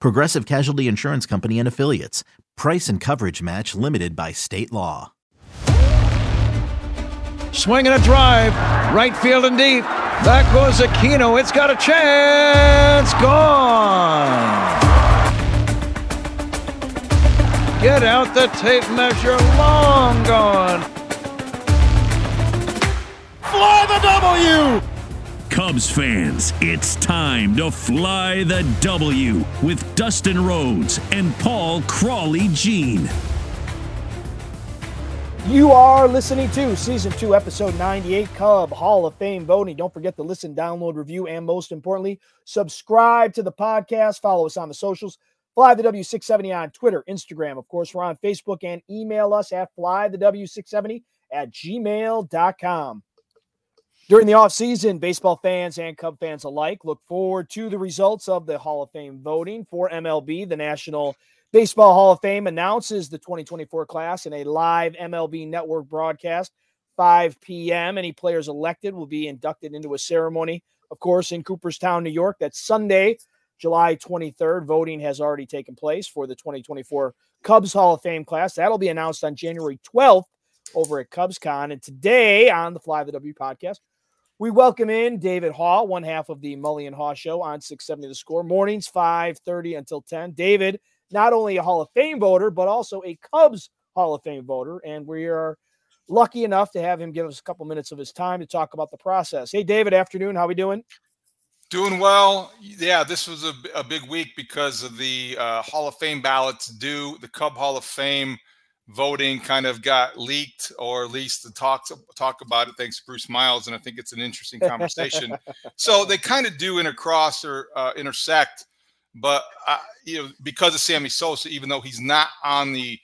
Progressive Casualty Insurance Company and Affiliates. Price and coverage match limited by state law. Swinging a drive, right field and deep. Back goes Aquino. It's got a chance. Gone. Get out the tape measure. Long gone. Fly the W! Cubs fans, it's time to fly the W with Dustin Rhodes and Paul Crawly Jean. You are listening to season two, episode 98, Cub Hall of Fame voting. Don't forget to listen, download, review, and most importantly, subscribe to the podcast. Follow us on the socials. Fly the W670 on Twitter, Instagram. Of course, we're on Facebook and email us at flythew670 at gmail.com. During the offseason, baseball fans and Cub fans alike look forward to the results of the Hall of Fame voting for MLB. The National Baseball Hall of Fame announces the 2024 class in a live MLB network broadcast, 5 p.m. Any players elected will be inducted into a ceremony, of course, in Cooperstown, New York. That's Sunday, July 23rd. Voting has already taken place for the 2024 Cubs Hall of Fame class. That'll be announced on January 12th over at CubsCon. And today on the Fly the W podcast, we welcome in David Haugh, one half of the Mully Haugh Show on 670 The Score. Mornings 5:30 until 10. David, not only a Hall of Fame voter, but also a Cubs Hall of Fame voter, and we are lucky enough to have him give us a couple minutes of his time to talk about the process. Hey, David. Afternoon. How are we doing? Doing well. Yeah, this was a, a big week because of the uh, Hall of Fame ballots due. The Cub Hall of Fame voting kind of got leaked, or at least the talk talk about it. Thanks, to Bruce Miles, and I think it's an interesting conversation. so they kind of do intercross or uh, intersect, but uh, you know because of Sammy Sosa, even though he's not on the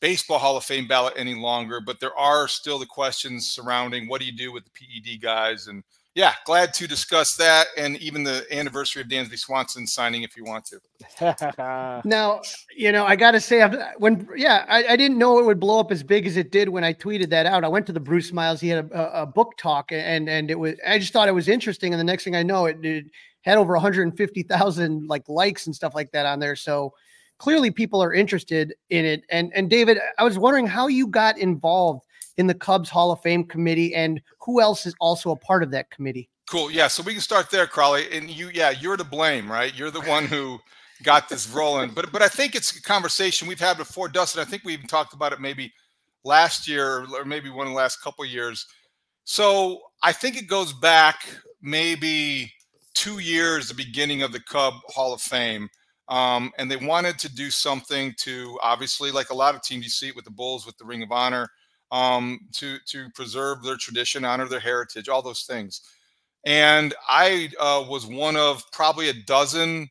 Baseball Hall of Fame ballot any longer, but there are still the questions surrounding what do you do with the PED guys and yeah, glad to discuss that and even the anniversary of Dansby Swanson signing if you want to. now, you know, I got to say, when, yeah, I, I, didn't know it would blow up as big as it did when I tweeted that out. I went to the Bruce Miles, he had a, a book talk, and, and it was, I just thought it was interesting. And the next thing I know, it, it had over 150,000 like likes and stuff like that on there. So clearly people are interested in it. And, and David, I was wondering how you got involved in the Cubs Hall of Fame committee, and who else is also a part of that committee? Cool. Yeah. So we can start there, Crawly. And you, yeah, you're to blame, right? You're the one who got this rolling. But but I think it's a conversation we've had before, Dustin. I think we even talked about it maybe last year or maybe one of the last couple years. So I think it goes back maybe two years, the beginning of the Cub Hall of Fame. Um, and they wanted to do something to obviously, like a lot of teams, you see it with the Bulls with the Ring of Honor um, to to preserve their tradition, honor their heritage, all those things. And I uh, was one of probably a dozen,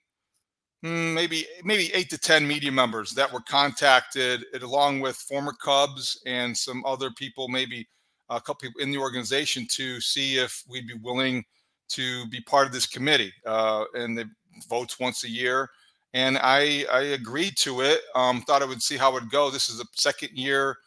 hmm, maybe maybe eight to ten media members that were contacted, along with former Cubs and some other people, maybe a couple people in the organization, to see if we'd be willing to be part of this committee, uh, and it votes once a year. And I I agreed to it. Um, thought I would see how it would go. This is the second year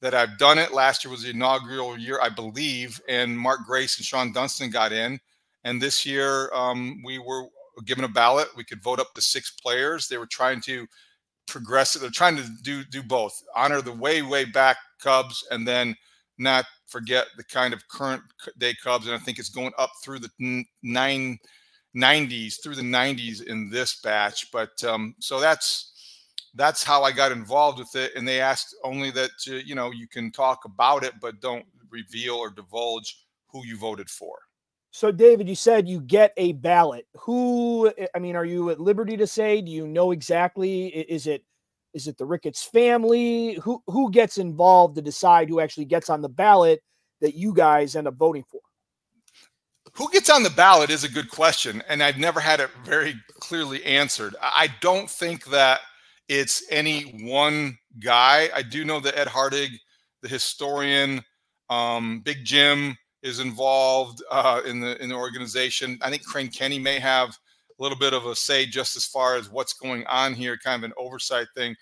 that I've done it. Last year was the inaugural year, I believe, and Mark Grace and Shawon Dunston got in. And this year, um, we were given a ballot. We could vote up to six players. They were trying to progress it. They're trying to do do both, honor the way way back Cubs, and then not forget the kind of current day Cubs. And I think it's going up through the nine. 90s through the 90s in this batch but um, so that's that's how I got involved with it. And they asked only that uh, you know you can talk about it, but don't reveal or divulge who you voted for. So, David, you said you get a ballot. Who? Eh, I mean, are you at liberty to say? Do you know exactly? Is it is it the Ricketts family? Who who gets involved to decide who actually gets on the ballot that you guys end up voting for? Who gets on the ballot is a good question, and I've never had it very clearly answered. I don't think that it's any one guy. I do know that Ed Hartig, the historian, um, Big Jim is involved uh, in the in the organization. I think Crane Kenney may have a little bit of a say just as far as what's going on here, kind of an oversight thing.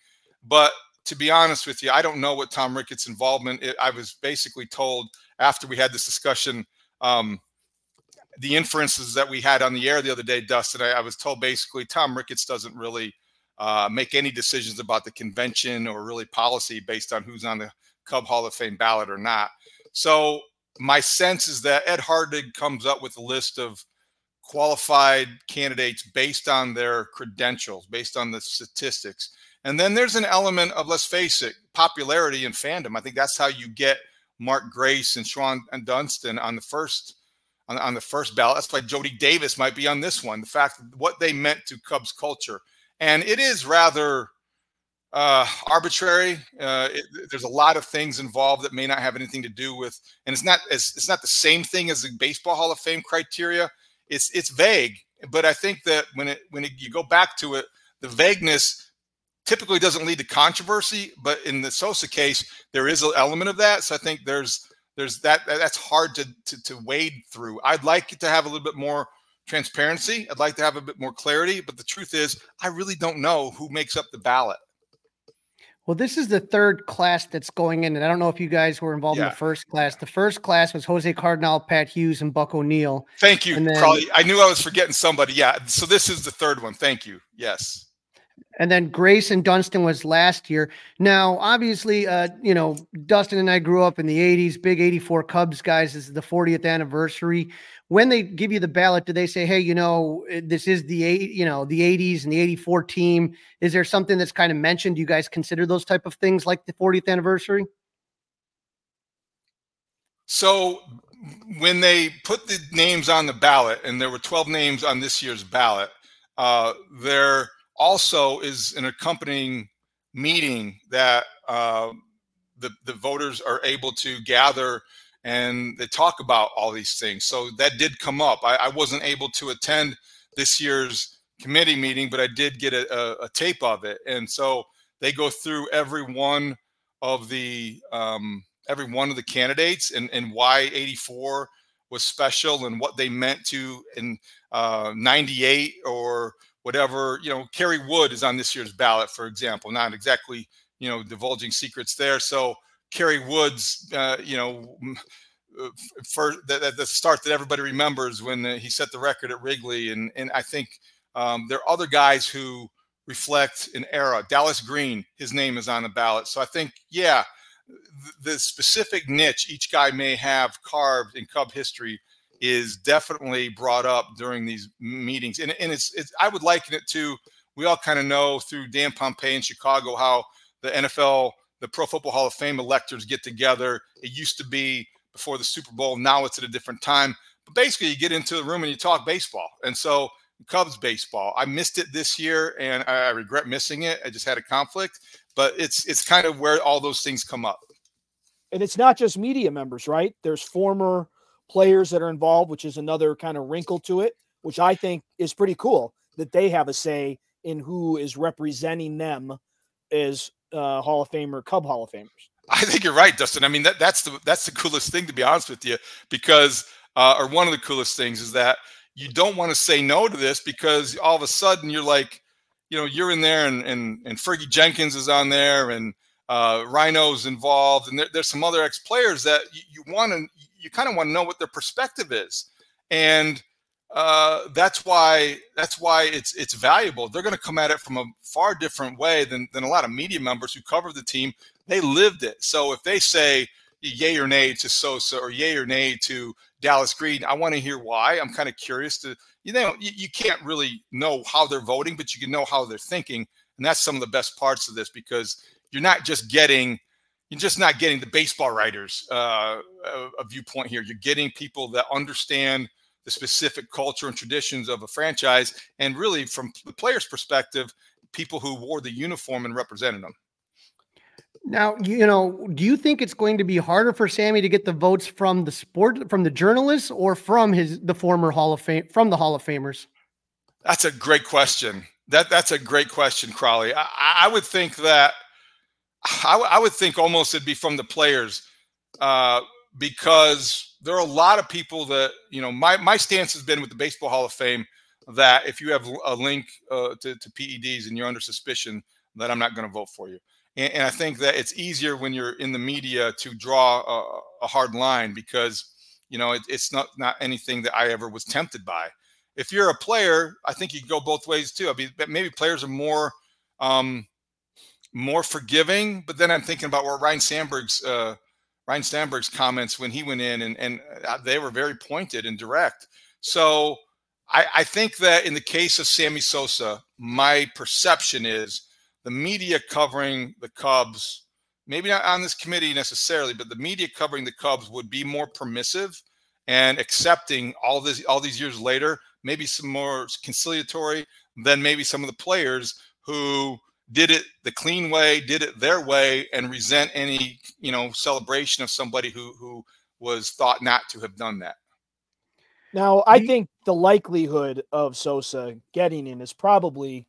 But to be honest with you, I don't know what Tom Ricketts' involvement. Is. I was basically told after we had this discussion. Um, the inferences that we had on the air the other day, Dustin, I, I was told basically Tom Ricketts doesn't really uh, make any decisions about the convention or really policy based on who's on the Cub Hall of Fame ballot or not. So my sense is that Ed Hartig comes up with a list of qualified candidates based on their credentials, based on the statistics. And then there's an element of, let's face it, popularity and fandom. I think that's how you get Mark Grace and Shawon and Dunston on the first on, on the first ballot. That's why Jody Davis might be on this one. The fact what they meant to Cubs culture and it is rather uh, arbitrary. Uh, it, there's a lot of things involved that may not have anything to do with, and it's not as it's not the same thing as the Baseball Hall of Fame criteria. It's it's vague, but I think that when it when it, you go back to it, the vagueness typically doesn't lead to controversy. But in the Sosa case, there is an element of that. So I think there's there's that that's hard to, to, to wade through. I'd like to have a little bit more transparency. I'd like to have a bit more clarity, but the truth is, I really don't know who makes up the ballot. Well, this is the third class that's going in, and I don't know if you guys were involved yeah. in the first class. The first class was Jose Cardenal, Pat Hughes, and Buck O'Neill. Thank you, then, I knew I was forgetting somebody. Yeah, so this is the third one. Thank you. Yes. And then Grace and Dunston was last year. Now, obviously, uh, you know, Dustin and I grew up in the 80s, big 84 Cubs guys. This is the 40th anniversary when they give you the ballot, do they say, "Hey, you know, eh, this is the eight, you know, the '80s and the '84 team"? Is there something that's kind of mentioned? Do you guys consider those type of things like the 40th anniversary? So, when they put the names on the ballot, and there were 12 names on this year's ballot, uh, there also is an accompanying meeting that uh, the the voters are able to gather and they talk about all these things. So that did come up. I, I wasn't able to attend this year's committee meeting, but I did get a, a, a, tape of it. And so they go through every one of the um, every one of the candidates and, and why 84 was special and what they meant to in uh, 98 or whatever. You know, Kerry Wood is on this year's ballot, for example. Not exactly you know divulging secrets there. So Kerry Woods, uh, you know, uh, for the, the, start that everybody remembers when uh, he set the record at Wrigley, and and I think um, there are other guys who reflect an era. Dallas Green, his name is on the ballot, so I think yeah, the, the specific niche each guy may have carved in Cub history is definitely brought up during these meetings, and and it's, it's I would liken it to we all kind of know through Dan Pompei in Chicago how the NFL the Pro Football Hall of Fame electors get together. It used to be before the Super Bowl. Now it's at a different time. But basically, you get into the room and you talk baseball. And so, Cubs baseball. I missed it this year, and I regret missing it. I just had a conflict. But it's it's kind of where all those things come up. And it's not just media members, right? There's former players that are involved, which is another kind of wrinkle to it, which I think is pretty cool that they have a say in who is representing them as uh, Hall of Famer, Cub Hall of Famers. I think you're right, Dustin. I mean, that, that's the that's the coolest thing to be honest with you, because uh, or one of the coolest things is that you don't want to say no to this because all of a sudden you're like, you know, you're in there and and and Fergie Jenkins is on there and uh, Rhino's involved and there, there's some other ex players that you, you want to you kind of want to know what their perspective is and uh, that's why that's why it's it's valuable. They're going to come at it from a far different way than than a lot of media members who cover the team. They lived it. So if they say yay or nay to Sosa or yay or nay to Dallas Green, I want to hear why. I'm kind of curious to you know you, you can't really know how they're voting, but you can know how they're thinking, and that's some of the best parts of this because you're not just getting you're just not getting the baseball writers uh, a viewpoint here. You're getting people that understand the specific culture and traditions of a franchise, and really from the player's perspective, people who wore the uniform and represented them. Now, you know, do you think it's going to be harder for Sammy to get the votes from the sport, from the journalists, or from his the former Hall of Fame, from the Hall of Famers? That's a great question. That that's a great question, Crawly. I, I would think that I, I, would think almost it'd be from the players uh, because there are a lot of people that you know. My my stance has been with the Baseball Hall of Fame that if you have a link uh, to, to PEDs and you're under suspicion, that I'm not going to vote for you. And, and, I think that it's easier when you're in the media to draw a, a hard line because you know it, it's not not anything that I ever was tempted by. If you're a player, I think you go both ways too. I mean, maybe players are more um, more forgiving, but then I'm thinking about where Ryne Sandberg's uh, Ryne Sandberg's comments when he went in, and, and uh, they were very pointed and direct. So I, I think that in the case of Sammy Sosa, my perception is the media covering the Cubs, maybe not on this committee necessarily, but the media covering the Cubs would be more permissive and accepting all this all these years later, maybe some more conciliatory than maybe some of the players who did it the clean way, did it their way, and resent any you know celebration of somebody who who was thought not to have done that. Now, I think the likelihood of Sosa getting in is probably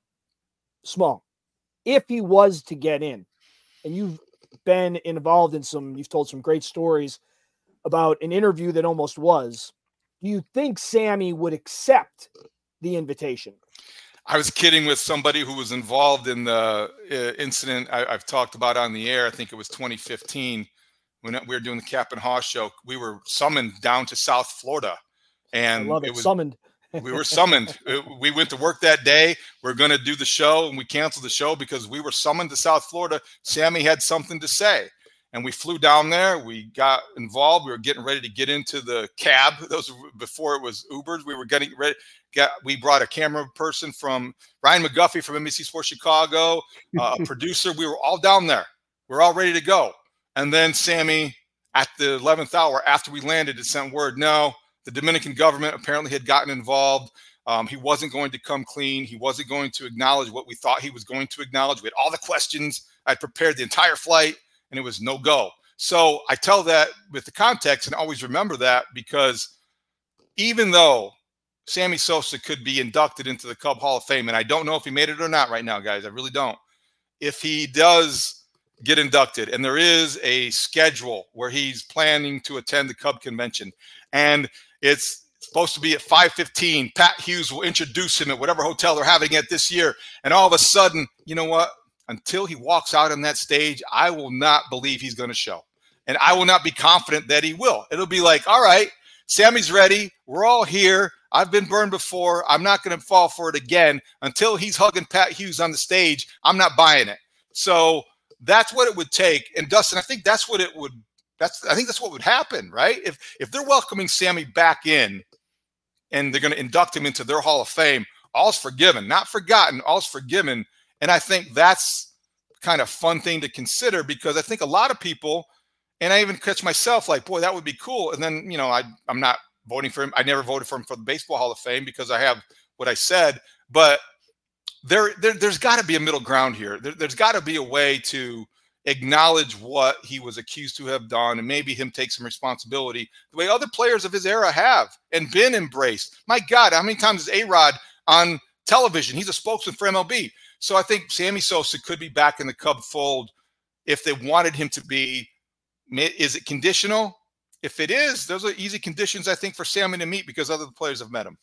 small. If he was to get in, and you've been involved in some, you've told some great stories about an interview that almost was. Do you think Sammy would accept the invitation? I was kidding with somebody who was involved in the uh, incident I, have talked about on the air. I think it was 2015 when we were doing the Kap and Haugh show. We were summoned down to South Florida, and it. it. was summoned. we were summoned. we went to work that day. We are going to do the show, and we canceled the show because we were summoned to South Florida. Sammy had something to say, and we flew down there. We got involved. We were getting ready to get into the cab. Those before it was Ubers. We were getting ready got we brought a camera person from Ryan McGuffey from NBC Sports Chicago, uh, a producer. We were all down there. We are all ready to go. And then Sammy, at the 11th hour after we landed, had sent word no, the Dominican government apparently had gotten involved. Um, he wasn't going to come clean. He wasn't going to acknowledge what we thought he was going to acknowledge. We had all the questions. I had prepared the entire flight, and it was no go. So I tell that with the context and always remember that because even though Sammy Sosa could be inducted into the Cub Hall of Fame. And I don't know if he made it or not right now, guys. I really don't. If he does get inducted, and there is a schedule where he's planning to attend the Cub convention, and it's supposed to be at 5:15. Pat Hughes will introduce him at whatever hotel they're having it this year, and all of a sudden, you know what? Until he walks out on that stage, I will not believe he's going to show, and I will not be confident that he will. It'll be like, all right, Sammy's ready. We're all here. I've been burned before. I'm not going to fall for it again until he's hugging Pat Hughes on the stage. I'm not buying it. So that's what it would take. And Dustin, I think that's what it would. That's I think that's what would happen, right? If if they're welcoming Sammy back in, and they're going to induct him into their Hall of Fame, all's forgiven, not forgotten. All's forgiven. And I think that's kind of fun thing to consider because I think a lot of people, and I even catch myself like, boy, that would be cool. And then you know, I I'm not voting for him. I never voted for him for the Baseball Hall of Fame because I have what I said. But there, there has got to be a middle ground here. There, there's got to be a way to acknowledge what he was accused to have done and maybe him take some responsibility the way other players of his era have and been embraced. My God, how many times is A Rod on television? He's a spokesman for MLB. So I think Sammy Sosa could be back in the Cub fold if they wanted him to be. Is it conditional? if it is, those are easy conditions, I think, for Sammy to meet because other players have met him.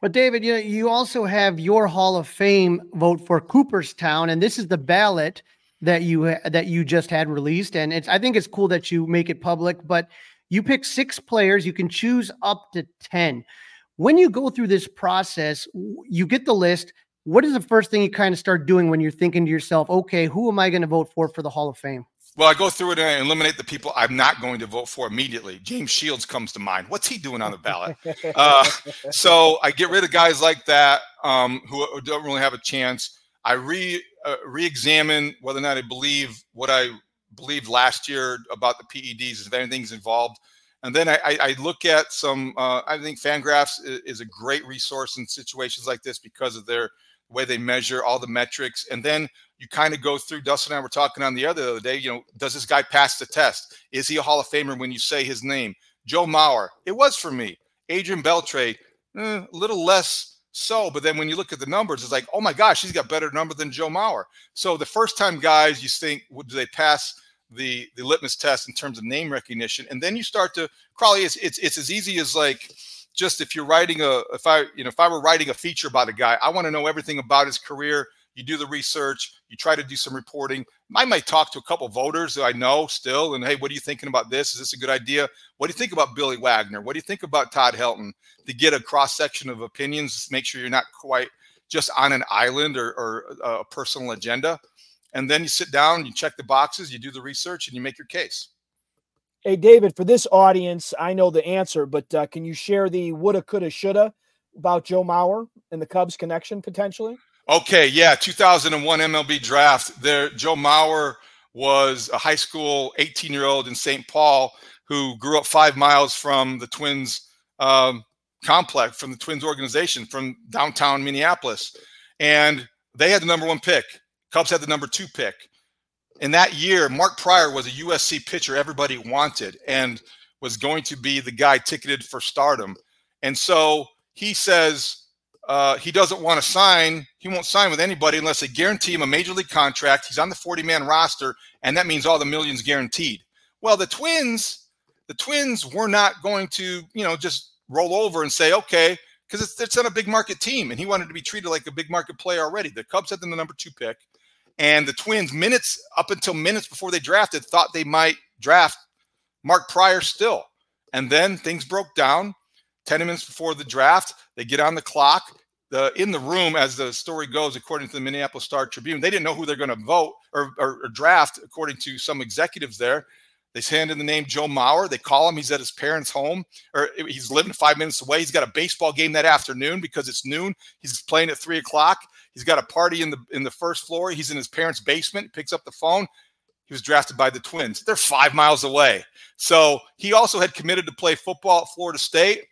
But David, you know, you also have your Hall of Fame vote for Cooperstown, and this is the ballot that you that you just had released, and it's I think it's cool that you make it public. But you pick six players, you can choose up to ten. When you go through this process, you get the list. What is the first thing you kind of start doing when you're thinking to yourself, okay, who am I going to vote for for the Hall of Fame? Well, I go through it and I eliminate the people I'm not going to vote for immediately. James Shields comes to mind. What's he doing on the ballot? uh, so I get rid of guys like that um, who don't really have a chance. I re uh, re-examine whether or not I believe what I believed last year about the PEDs, if anything's involved. And then I, I look at some. Uh, I think Fangraphs is a great resource in situations like this because of their way they measure all the metrics. And then you kind of go through. Dustin and I were talking on the other, other day. You know, does this guy pass the test? Is he a Hall of Famer when you say his name? Joe Mauer. It was for me. Adrian Beltre. Eh, a little less so, but then when you look at the numbers, it's like, oh my gosh, he's got better number than Joe Mauer. So the first time guys, you think, would do they pass the the litmus test in terms of name recognition? And then you start to Crawly. It's it's it's as easy as like just if you're writing a if I you know if I were writing a feature about a guy, I want to know everything about his career. You do the research, you try to do some reporting. I might talk to a couple voters that I know still, and hey, what are you thinking about this? Is this a good idea? What do you think about Billy Wagner? What do you think about Todd Helton? To get a cross section of opinions, make sure you're not quite just on an island or, or uh, a personal agenda. And then you sit down, you check the boxes, you do the research, and you make your case. Hey, David, for this audience, I know the answer, but uh, can you share the woulda, coulda, shoulda about Joe Mauer and the Cubs connection potentially? Okay, yeah, 2001 MLB draft. There, Joe Mauer was a high school 18 year old in St. Paul who grew up five miles from the Twins um, complex, from the Twins organization, from downtown Minneapolis, and they had the number one pick. Cubs had the number two pick in that year, Mark Prior was a USC pitcher everybody wanted and was going to be the guy ticketed for stardom. And so he says uh, he doesn't want to sign. He won't sign with anybody unless they guarantee him a major league contract. He's on the 40 man roster, and that means all the millions guaranteed. Well, the Twins, the Twins were not going to, you know, just roll over and say, okay, because it's, it's not a big market team, and he wanted to be treated like a big market player already. The Cubs had them the number two pick. And the Twins, minutes up until minutes before they drafted, thought they might draft Mark Prior still. And then things broke down. 10 minutes before the draft, they get on the clock. The, in the room, as the story goes, according to the Minneapolis Star Tribune, they didn't know who they're going to vote or, or, or draft, according to some executives there. They hand in the name Joe Mauer. They call him. He's at his parents' home, or he's living five minutes away. He's got a baseball game that afternoon because it's noon. He's playing at three o'clock. He's got a party in the in the first floor. He's in his parents' basement. Picks up the phone. He was drafted by the Twins. They're five miles away. So he also had committed to play football at Florida State.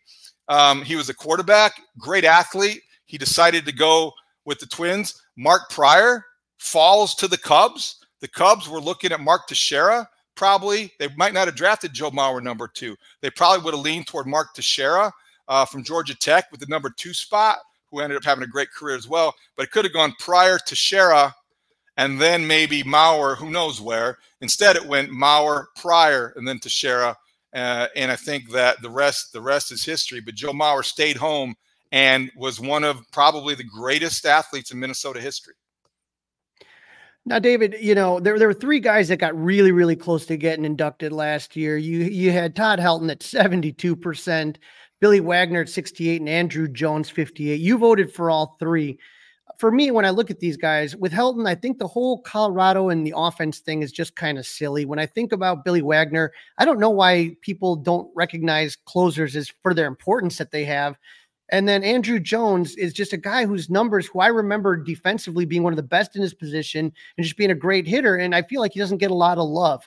Um, he was a quarterback, great athlete. He decided to go with the Twins. Mark Prior falls to the Cubs. The Cubs were looking at Mark Teixeira probably they might not have drafted Joe Mauer number two. They probably would have leaned toward Mark Teixeira uh, from Georgia Tech with the number two spot, who ended up having a great career as well. But it could have gone Prior to Teixeira and then maybe Mauer, who knows where. Instead, it went Mauer, Prior, and then Teixeira. Uh, and I think that the rest the rest is history. But Joe Mauer stayed home and was one of probably the greatest athletes in Minnesota history. Now, David, you know there there were three guys that got really really close to getting inducted last year. You you had Todd Helton at seventy two percent, Billy Wagner at sixty eight, and Andruw Jones fifty eight. You voted for all three. For me, when I look at these guys with Helton, I think the whole Colorado and the offense thing is just kind of silly. When I think about Billy Wagner, I don't know why people don't recognize closers as for their importance that they have. And then Andruw Jones is just a guy whose numbers, who I remember defensively being one of the best in his position and just being a great hitter. And I feel like he doesn't get a lot of love.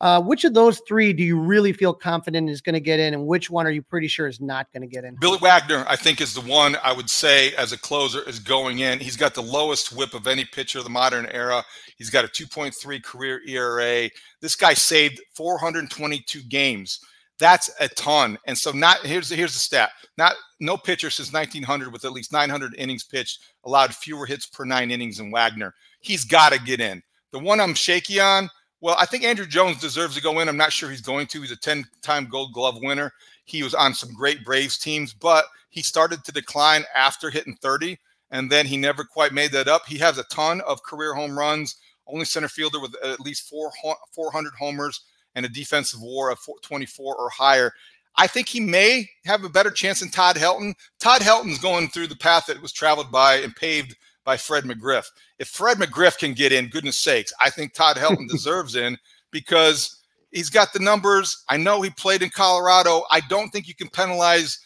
Uh, which of those three do you really feel confident is going to get in, and which one are you pretty sure is not going to get in? Billy Wagner, I think, is the one I would say as a closer is going in. He's got the lowest whip of any pitcher of the modern era. He's got a 2.3 career ERA. This guy saved 422 games. That's a ton. And so not here's here's the stat. Not no pitcher since 1900 with at least 900 innings pitched allowed fewer hits per 9 innings than Wagner. He's got to get in. The one I'm shaky on, Well, I think Andruw Jones deserves to go in. I'm not sure he's going to. He's a 10 time gold glove winner. He was on some great Braves teams, but he started to decline after hitting 30, and then he never quite made that up. He has a ton of career home runs, only center fielder with at least four, 400 homers and a defensive war of 24 or higher. I think he may have a better chance than Todd Helton. Todd Helton's going through the path that was traveled by and paved by Fred McGriff. If Fred McGriff can get in, goodness sakes, I think Todd Helton deserves in because he's got the numbers. I know he played in Colorado. I don't think you can penalize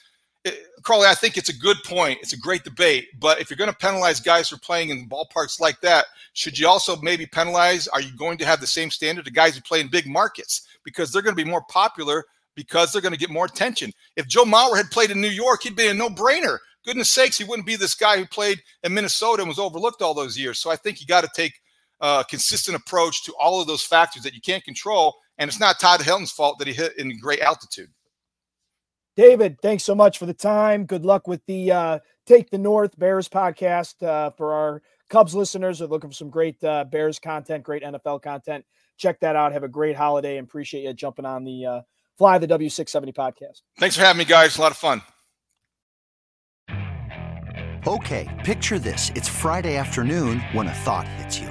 Crawly. I think it's a good point. It's a great debate. But if you're going to penalize guys for playing in ballparks like that, should you also maybe penalize? Are you going to have the same standard to guys who play in big markets because they're going to be more popular because they're going to get more attention? If Joe Mauer had played in New York, he'd be a no-brainer goodness sakes, he wouldn't be this guy who played in Minnesota and was overlooked all those years. So I think you got to take a consistent approach to all of those factors that you can't control. And it's not Todd Helton's fault that he hit in great altitude. David, thanks so much for the time. Good luck with the uh, Take the North Bears podcast uh, for our Cubs listeners who are looking for some great uh, Bears content, great NFL content. Check that out. Have a great holiday and appreciate you jumping on the uh, Fly the W670 podcast. Thanks for having me, guys. A lot of fun. Okay, picture this. It's Friday afternoon when a thought hits you.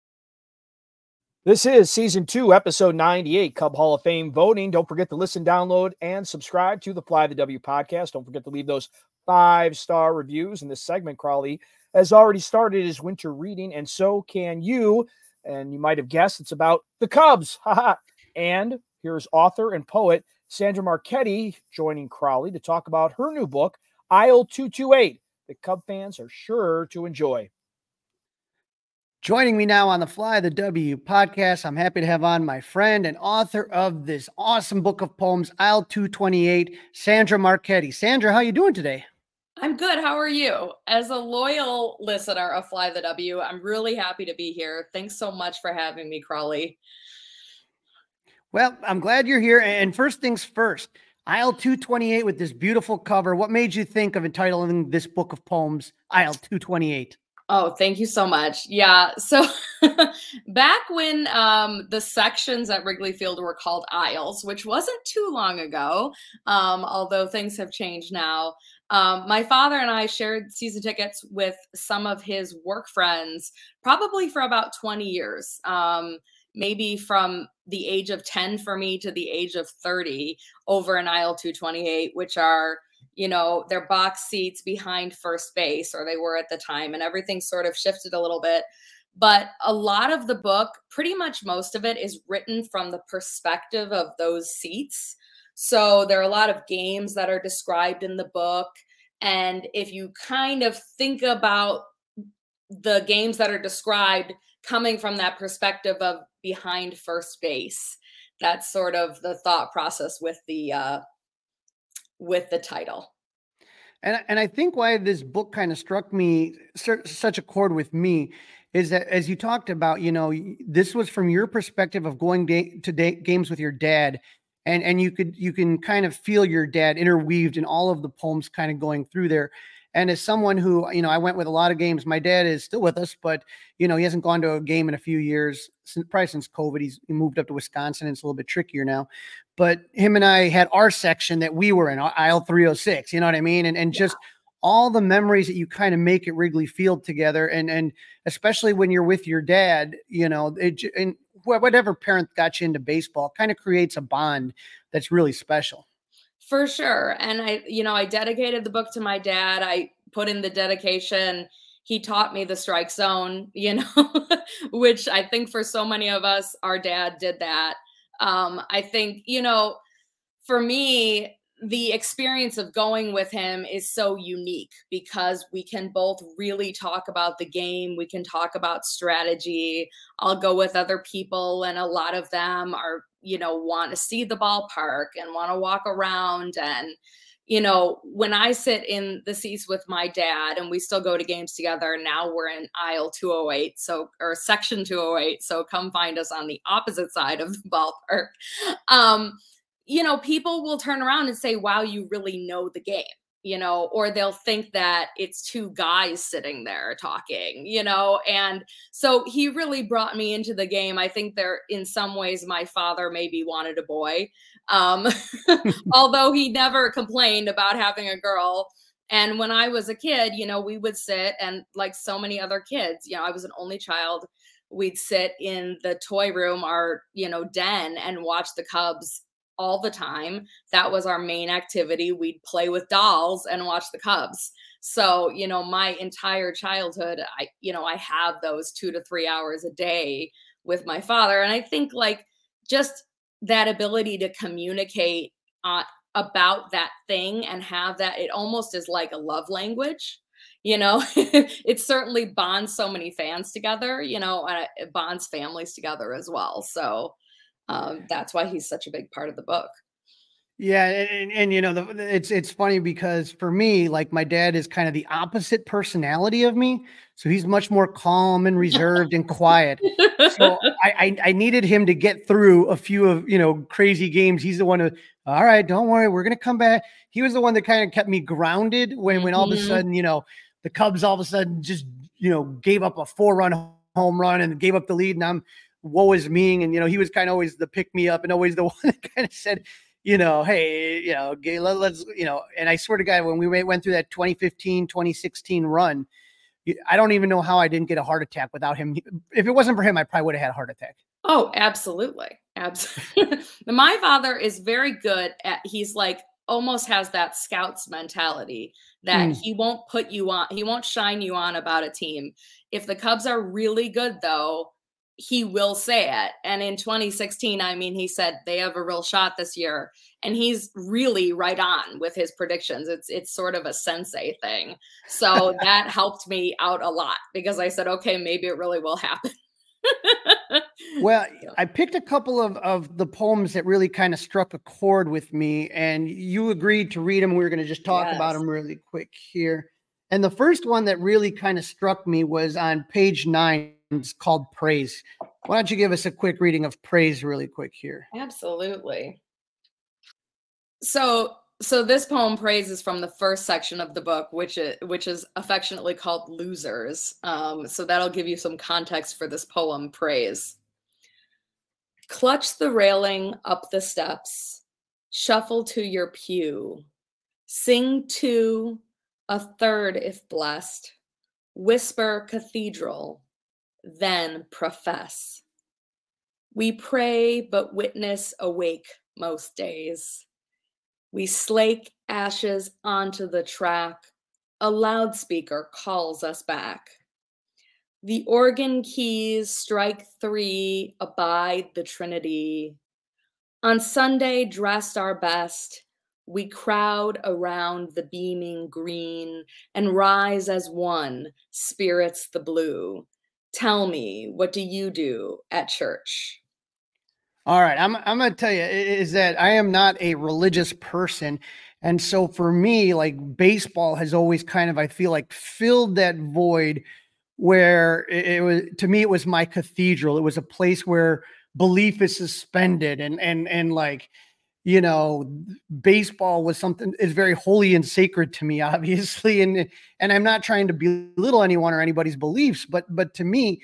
This is season two, episode 98, Cub Hall of Fame voting. Don't forget to listen, download, and subscribe to the Fly the W podcast. Don't forget to leave those five star reviews. And this segment, Crawly, has already started his winter reading, and so can you. And you might have guessed it's about the Cubs. and here's author and poet Sandra Marchetti joining Crawly to talk about her new book, Aisle 228, that Cub fans are sure to enjoy. Joining me now on the Fly the W podcast, I'm happy to have on my friend and author of this awesome book of poems, Aisle 228, Sandra Marchetti. Sandra, how are you doing today? I'm good. How are you? As a loyal listener of Fly the W, I'm really happy to be here. Thanks so much for having me, Crawly. Well, I'm glad you're here. And first things first, Aisle 228 with this beautiful cover. What made you think of entitling this book of poems, Aisle 228? Oh, thank you so much. Yeah. So back when um, the sections at Wrigley Field were called aisles, which wasn't too long ago, um, although things have changed now, um, my father and I shared season tickets with some of his work friends probably for about 20 years, um, maybe from the age of 10 for me to the age of 30 over an aisle 228, which are you know, their box seats behind first base, or they were at the time, and everything sort of shifted a little bit. But a lot of the book, pretty much most of it, is written from the perspective of those seats. So there are a lot of games that are described in the book. And if you kind of think about the games that are described coming from that perspective of behind first base, that's sort of the thought process with the uh, with the title. And and I think why this book kind of struck me such a chord with me is that as you talked about, you know, this was from your perspective of going to games with your dad, and and you could you can kind of feel your dad interweaved in all of the poems kind of going through there. And as someone who, you know, I went with a lot of games. My dad is still with us, but you know, he hasn't gone to a game in a few years, since, probably since COVID. He's he moved up to Wisconsin, and it's a little bit trickier now. But him and I had our section that we were in, aisle 306. You know what I mean? And and just all the memories that you kind of make at Wrigley Field together, and and especially when you're with your dad, you know, it, and whatever parent got you into baseball kind of creates a bond that's really special. For sure. And I, you know, I dedicated the book to my dad. I put in the dedication. He taught me the strike zone, you know, which I think for so many of us, our dad did that. Um, I think, you know, for me, the experience of going with him is so unique because we can both really talk about the game. We can talk about strategy. I'll go with other people, and a lot of them are, you know, want to see the ballpark and want to walk around. And, you know, when I sit in the seats with my dad and we still go to games together, now we're in aisle 208, so, or section 208. So come find us on the opposite side of the ballpark. Um, you know, people will turn around and say, wow, you really know the game, you know, or they'll think that it's two guys sitting there talking, you know. And so he really brought me into the game. I think there, in some ways, my father maybe wanted a boy, um, although he never complained about having a girl. And when I was a kid, you know, we would sit and like so many other kids, you know, I was an only child. We'd sit in the toy room, our, you know, den and watch the Cubs all the time. That was our main activity. We'd play with dolls and watch the Cubs. So, you know, my entire childhood, I, you know, I have those two to three hours a day with my father. And I think like just that ability to communicate uh, about that thing and have that, it almost is like a love language. You know, it certainly bonds so many fans together, you know, and it bonds families together as well. So, um, that's why he's such a big part of the book. Yeah, and, and, you know, the, it's it's funny because for me, like my dad is kind of the opposite personality of me, so he's much more calm and reserved and quiet. So I, I, I needed him to get through a few of you know crazy games. He's the one who, all right, don't worry, we're gonna come back. He was the one that kind of kept me grounded when when all mm-hmm. of a mm-hmm. sudden you know the Cubs all of a sudden just you know gave up a four run home run and gave up the lead, and I'm woe is me. And, you know, he was kind of always the pick me up and always the one that kind of said, you know, hey, you know, let, us you know, and I swear to God, when we went through that 2015, 2016 run, I don't even know how I didn't get a heart attack without him. If it wasn't for him, I probably would have had a heart attack. Oh, absolutely. Absolutely. My father is very good at, he's like, almost has that scouts mentality that mm. he won't put you on, he won't shine you on about a team. If the Cubs are really good, though, he will say it. And in 2016, I mean, he said they have a real shot this year, and he's really right on with his predictions. It's it's sort of a sensei thing. So that helped me out a lot because I said, okay, maybe it really will happen. well, I picked a couple of, of the poems that really kind of struck a chord with me, and you agreed to read them. We are going to just talk yes. about them really quick here. And the first one that really kind of struck me was on page nine it's called Praise. Why don't you give us a quick reading of Praise really quick here? Absolutely. So so this poem praise is from the first section of the book which is which is affectionately called losers um, so that'll give you some context for this poem praise clutch the railing up the steps shuffle to your pew sing to a third if blessed whisper cathedral then profess. We pray, but witness awake most days. We slake ashes onto the track. A loudspeaker calls us back. The organ keys strike three, abide the Trinity. On Sunday, dressed our best, we crowd around the beaming green and rise as one, spirits the blue tell me what do you do at church? All right i'm, I'm gonna tell you is that i am not a religious person and so for me like baseball has always kind of i feel like filled that void where it, it was to me it was my cathedral. It was a place where belief is suspended and and and like you know baseball was something is very holy and sacred to me obviously and and i'm not trying to belittle anyone or anybody's beliefs but but to me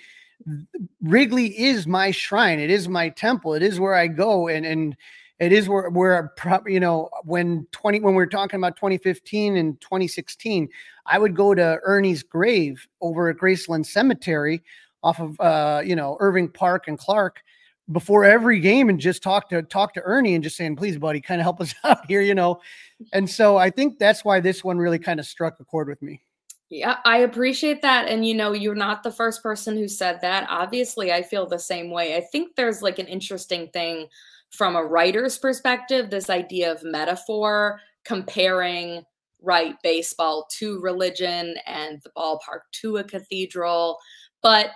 wrigley is my shrine it is my temple it is where i go and and it is where where you know when 20 when we are talking about 2015 and 2016 i would go to ernie's grave over at graceland cemetery off of uh you know irving park and clark before every game and just talk to talk to Ernie and just saying, please, buddy, kind of help us out here, you know. And so I think that's why this one really kind of struck a chord with me. Yeah, I appreciate that. And you know, you're not the first person who said that. Obviously, I feel the same way. I think there's like an interesting thing from a writer's perspective, this idea of metaphor comparing right baseball to religion and the ballpark to a cathedral. But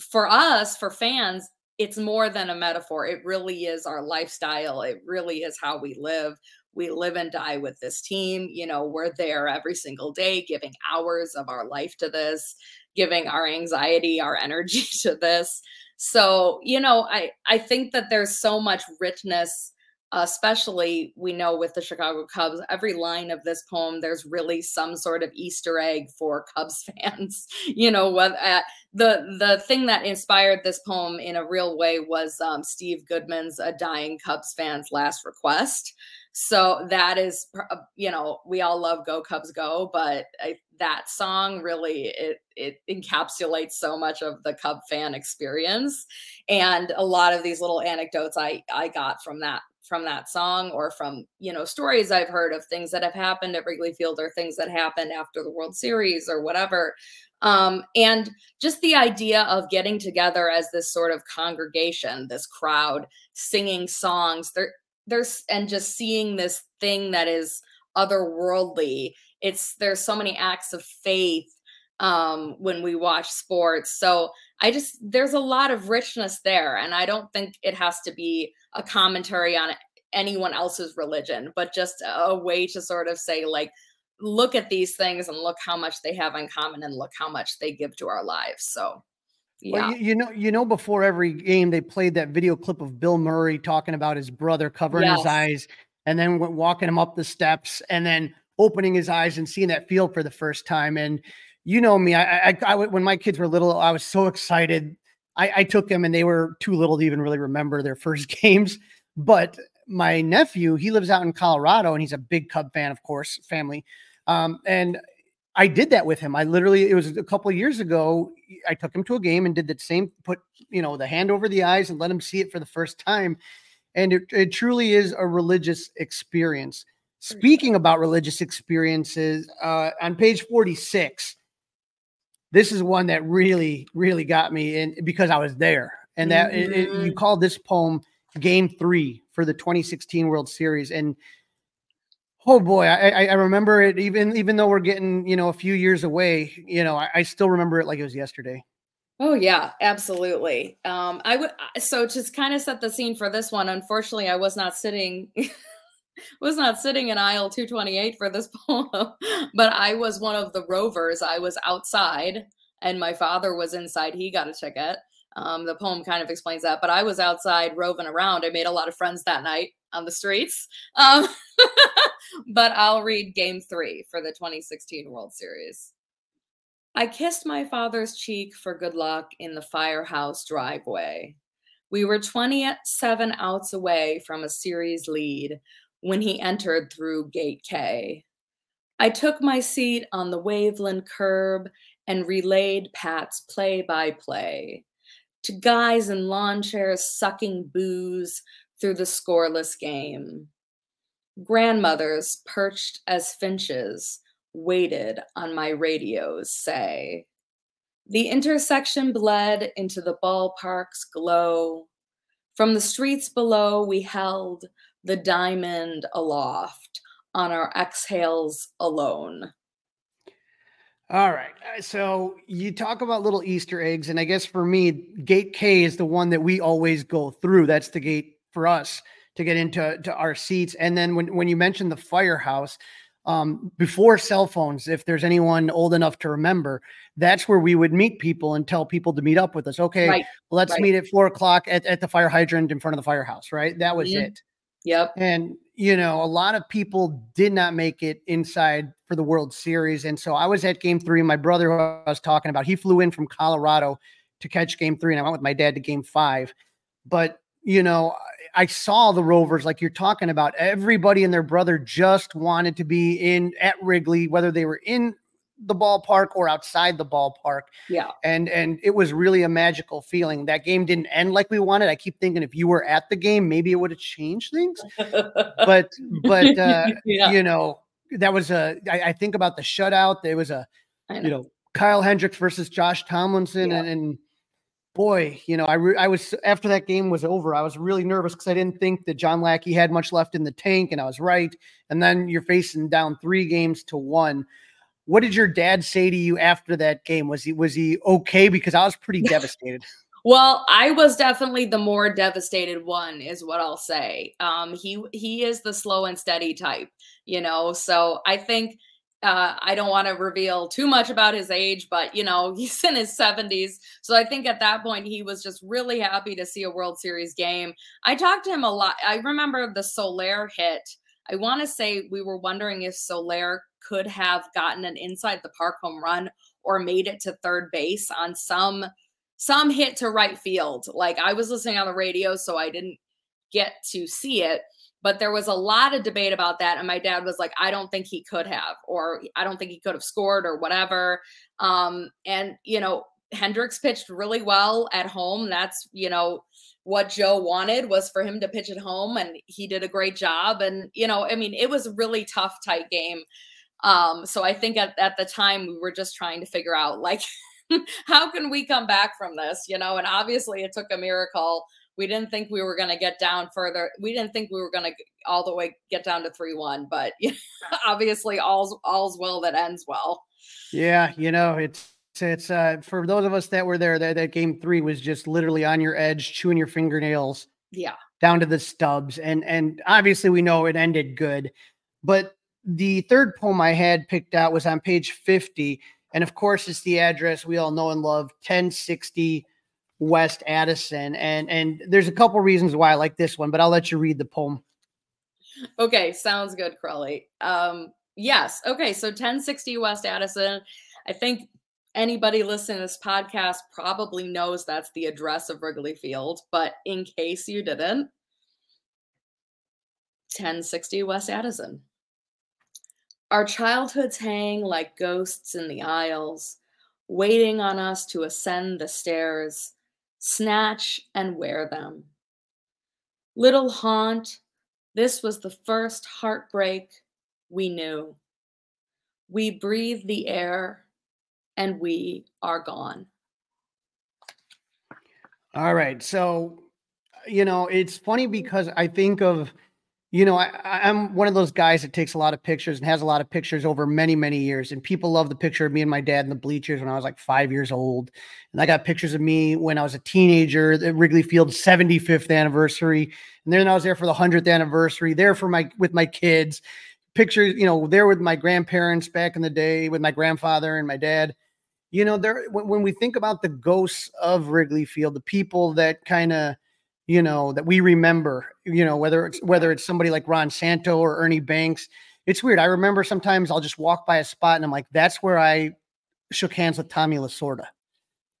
for us, for fans, it's more than a metaphor. It really is our lifestyle. It really is how we live. We live and die with this team. You know, we're there every single day, giving hours of our life to this, giving our anxiety, our energy to this. So, you know, I I think that there's so much richness especially we know with the Chicago Cubs, every line of this poem, there's really some sort of Easter egg for Cubs fans. you know, what uh, the the thing that inspired this poem in a real way was um, Steve Goodman's "A Dying Cubs Fan's Last Request." So that is, uh, you know, we all love "Go Cubs Go," but I, that song really it it encapsulates so much of the Cub fan experience, and a lot of these little anecdotes I I got from that from that song or from you know stories i've heard of things that have happened at wrigley field or things that happened after the world series or whatever. Um, and just the idea of getting together as this sort of congregation this crowd singing songs there there's and just seeing this thing that is otherworldly. It's there's so many acts of faith um, when we watch sports so i just there's a lot of richness there and i don't think it has to be a commentary on anyone else's religion, but just a way to sort of say, like, look at these things and look how much they have in common and look how much they give to our lives. So, yeah. Well, you, you, know, you know, before every game, they played that video clip of Bill Murray talking about his brother covering yes. his eyes and then walking him up the steps and then opening his eyes and seeing that field for the first time. And you know me, I, I, I when my kids were little, I was so excited I, I took them and they were too little to even really remember their first games. But my nephew, he lives out in Colorado and he's a big Cub fan, of course, family. Um, and I did that with him. I literally, it was a couple of years ago. I took him to a game and did the same, put, you know, the hand over the eyes and let him see it for the first time. And it, it truly is a religious experience. Speaking about religious experiences, uh, on page 46, this is one that really, really got me in because I was there. And that mm-hmm. it, it, you mm-hmm. called this poem Game Three for the 2016 World Series. And oh boy, I, I remember it even even though we're getting you know a few years away. You know, I, I still remember it like it was yesterday. Oh yeah, absolutely. Um, I would so to kind of set the scene for this one. Unfortunately, I was not sitting was not sitting in aisle 228 for this poem, but I was one of the rovers. I was outside and my father was inside. He got a ticket. Um, the poem kind of explains that, but I was outside roving around. I made a lot of friends that night on the streets. Um, but I'll read game three for the 2016 World Series. I kissed my father's cheek for good luck in the firehouse driveway. We were 27 outs away from a series lead when he entered through Gate K. I took my seat on the Waveland curb and relayed Pat's play by play to guys in lawn chairs sucking booze through the scoreless game. Grandmothers perched as finches waited on my radios say. The intersection bled into the ballpark's glow. From the streets below, we held the diamond aloft on our exhales alone. All right. Uh, so you talk about little Easter eggs, and I guess for me, gate K is the one that we always go through. That's the gate for us to get into to our seats. And then when, when you mentioned the firehouse, um, before cell phones, if there's anyone old enough to remember, that's where we would meet people and tell people to meet up with us. Okay, right. let's right. meet at four o'clock at, at the fire hydrant in front of the firehouse, right? That was mm-hmm. it. Yep. And you know, a lot of people did not make it inside for the World Series. And so I was at game three. My brother, who I was talking about, he flew in from Colorado to catch game three, and I went with my dad to game five. But, you know, I saw the Rovers, like you're talking about. Everybody and their brother just wanted to be in at Wrigley, whether they were in the ballpark or outside the ballpark. Yeah. And and it was really a magical feeling. That game didn't end like we wanted. I keep thinking if you were at the game, maybe it would have changed things. but but uh, Yeah. you know, that was a I, I think about the shutout. There was a I you know Kyle Hendricks versus Josh Tomlinson, Yeah. and, and boy, you know, I re- I was after that game was over, I was really nervous because I didn't think that John Lackey had much left in the tank, and I was right. And then you're facing down three games to one. What did your dad say to you after that game? Was he was he okay? Because I was pretty devastated. Well, I was definitely the more devastated one, is what I'll say. Um, he he is the slow and steady type, you know. So I think uh, I don't want to reveal too much about his age, but you know he's in his seventies. So I think at that point he was just really happy to see a World Series game. I talked to him a lot. I remember the Soler hit. I want to say we were wondering if Soler could have gotten an inside the park home run or made it to third base on some some hit to right field. Like I was listening on the radio, so I didn't get to see it. But there was a lot of debate about that. And my dad was like, I don't think he could have, or I don't think he could have scored, or whatever. Um, and, you know, Hendricks pitched really well at home. That's, you know, what Joe wanted was for him to pitch at home, and he did a great job. And, you know, I mean, it was a really tough, tight game. Um, so I think at, at the time we were just trying to figure out like how can we come back from this you know and obviously it took a miracle we didn't think we were going to get down further we didn't think we were going to all the way get down to 3-1 but obviously all's all's well that ends well Yeah, you know, it's it's uh for those of us that were there, that, that game three was just literally on your edge, chewing your fingernails yeah down to the stubs. And and obviously we know it ended good. But the third poem I had picked out was on page 50. And of course, it's the address we all know and love, 1060 West Addison. And and there's a couple reasons why I like this one, but I'll let you read the poem. okay sounds good Crawly. um yes okay so 1060 west addison i think anybody listening to this podcast probably knows that's the address of wrigley field but in case you didn't 1060 west addison our childhoods hang like ghosts in the aisles waiting on us to ascend the stairs snatch and wear them little haunt this was the first heartbreak we knew. We breathe the air and we are gone. All right. So, you know, it's funny because I think of, you know, I, I'm one of those guys that takes a lot of pictures and has a lot of pictures over many, many years. And people love the picture of me and my dad in the bleachers when I was like five years old. And I got pictures of me when I was a teenager at Wrigley Field's 75th anniversary. And then I was there for the 100th anniversary, there for my, with my kids. Pictures, you know, there with my grandparents back in the day, with my grandfather and my dad you know there when, when we think about the ghosts of wrigley field the people that kind of you know that we remember you know whether it's whether it's somebody like ron santo or ernie banks it's weird i remember sometimes i'll just walk by a spot and i'm like that's where i shook hands with tommy lasorda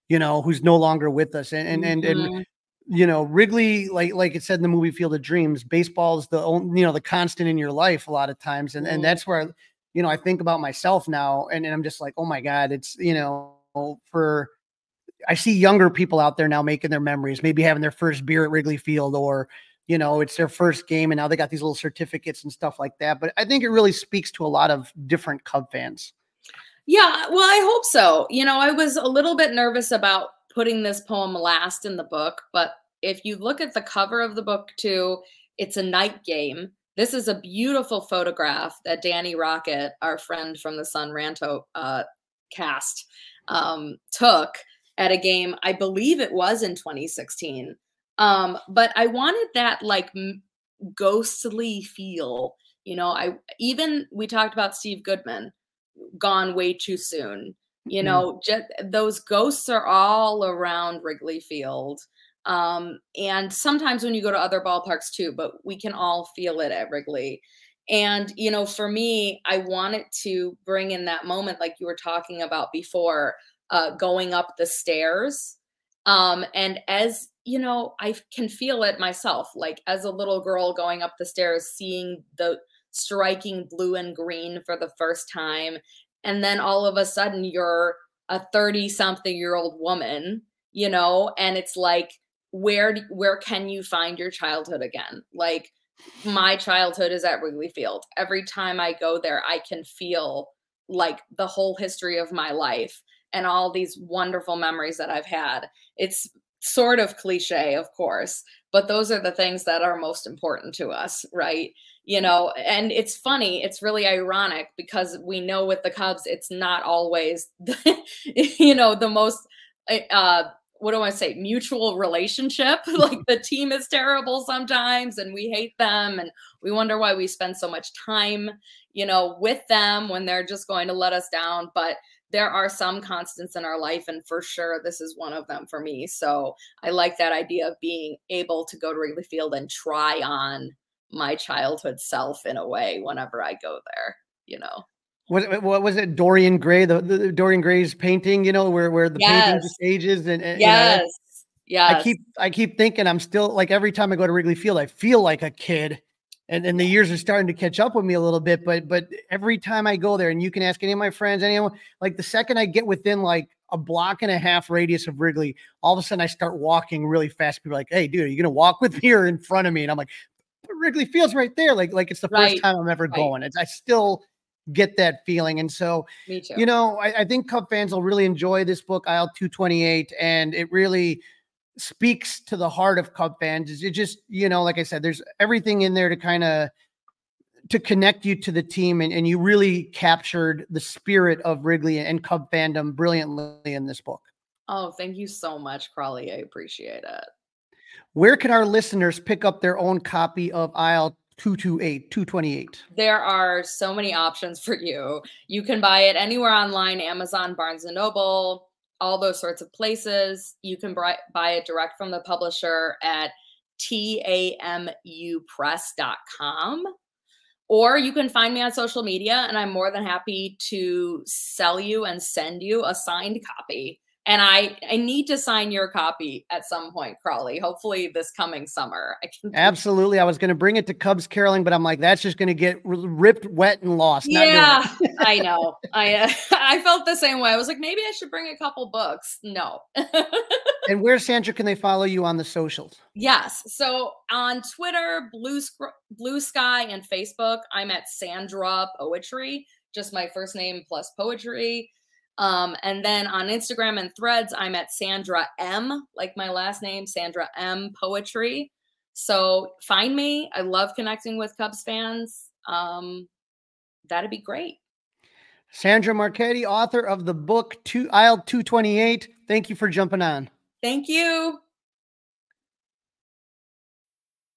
you know who's no longer with us and and and, and Mhm. you know wrigley like like it said in the movie field of dreams baseball is the only you know the constant in your life a lot of times and and Mhm. that's where you know i think about myself now and, and i'm just like oh my god it's you know for i see younger people out there now making their memories maybe having their first beer at wrigley field or you know it's their first game and now they got these little certificates and stuff like that but i think it really speaks to a lot of different cub fans Yeah, well, I hope so. You know, I was a little bit nervous about putting this poem last in the book, but if you look at the cover of the book too, it's a night game. This is a beautiful photograph that Danny Rockett, our friend from the Sun Ranto uh, cast, um, took at a game. I believe it was in 2016. Um, but I wanted that like m- ghostly feel. You know, I even we talked about Steve Goodman gone way too soon. You Mhm. know, just those ghosts are all around Wrigley Field. Um, and sometimes when you go to other ballparks too, but we can all feel it at Wrigley. And, you know, for me, I wanted to bring in that moment, like you were talking about before, uh, going up the stairs. Um, and as you know, I can feel it myself, like as a little girl going up the stairs, seeing the striking blue and green for the first time and then all of a sudden you're a 30 something year old woman you know and it's like where where can you find your childhood again? Like my childhood is at Wrigley Field. Every time i go there i can feel like the whole history of my life and all these wonderful memories that i've had it's sort of cliche of course but those are the things that are most important to us right you know and it's funny it's really ironic because we know with the cubs it's not always the, you know the most eh, uh what do I say, mutual relationship. like the team is terrible sometimes and we hate them and we wonder why we spend so much time, you know, with them when they're just going to let us down. But there are some constants in our life, and for sure, this is one of them for me. So I like that idea of being able to go to Wrigley Field and try on my childhood self in a way whenever I go there, you know. What, what was it? Dorian Gray, the, the Dorian Gray's painting, you know, where where the yes. painting stages and, and yes, yeah. I keep I keep thinking I'm still like every time I go to Wrigley Field, I feel like a kid, and and the years are starting to catch up with me a little bit. But but every time I go there, and you can ask any of my friends, anyone, like the second I get within like a block and a half radius of Wrigley, all of a sudden I start walking really fast. People are like, "Hey, dude, are you gonna walk with me or in front of me?" And I'm like, "Wrigley Field's right there." Like like it's the right. first time I'm ever right. going. It's I still get that feeling. And so, you know, I, I, think Cub fans will really enjoy this book, Aisle 228, and it really speaks to the heart of Cub fans. It just, you know, like I said, there's everything in there to kind of to connect you to the team, and, and you really captured the spirit of Wrigley and Cub fandom brilliantly in this book. Oh, thank you so much, Crawly. I appreciate it. Where can our listeners pick up their own copy of Aisle 228 228 there are so many options for you you can buy it anywhere online amazon barnes and noble all those sorts of places. You can buy it direct from the publisher at tamupress.com or you can find me on social media and i'm more than happy to sell you and send you a signed copy and I I need to sign your copy at some point, Crawly. Hopefully this coming summer. I can Absolutely. I was going to bring it to Cubs caroling, but I'm like, that's just going to get ripped, wet, and lost. Yeah, I know. I uh, I felt the same way. I was like, maybe I should bring a couple books. No. and where, Sandra, can they follow you on the socials? Yes. So on Twitter, Blue Blue Sky, and Facebook, I'm at Sandra Poetry. Just my first name plus poetry. Um, and then on Instagram and threads, I'm at Sandra M, like my last name, Sandra M Poetry. So find me. I love connecting with Cubs fans. Um, that'd be great. Sandra Marchetti, author of the book Two Aisle 228. Thank you for jumping on. Thank you.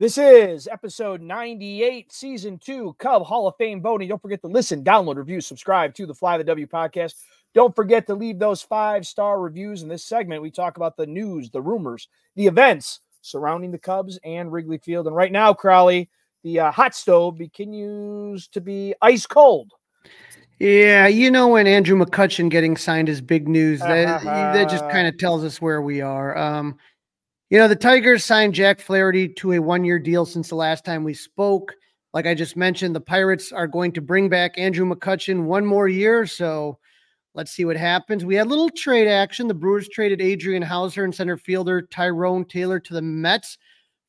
This is episode 98, season two, Cub Hall of Fame voting. Don't forget to listen, download, review, subscribe to the Fly the W podcast. Don't forget to leave those five star reviews. In this segment, we talk about the news, the rumors, the events surrounding the Cubs and Wrigley Field. And right now, Crawly, the uh, hot stove continues to be ice cold. Yeah, you know when Andrew McCutchen getting signed is big news. That that just kind of tells us where we are. Um, you know, the Tigers signed Jack Flaherty to a one year deal since the last time we spoke. Like I just mentioned, the Pirates are going to bring back Andrew McCutchen one more year. So let's see what happens. We had a little trade action. The Brewers traded Adrian Houser and center fielder Tyrone Taylor to the Mets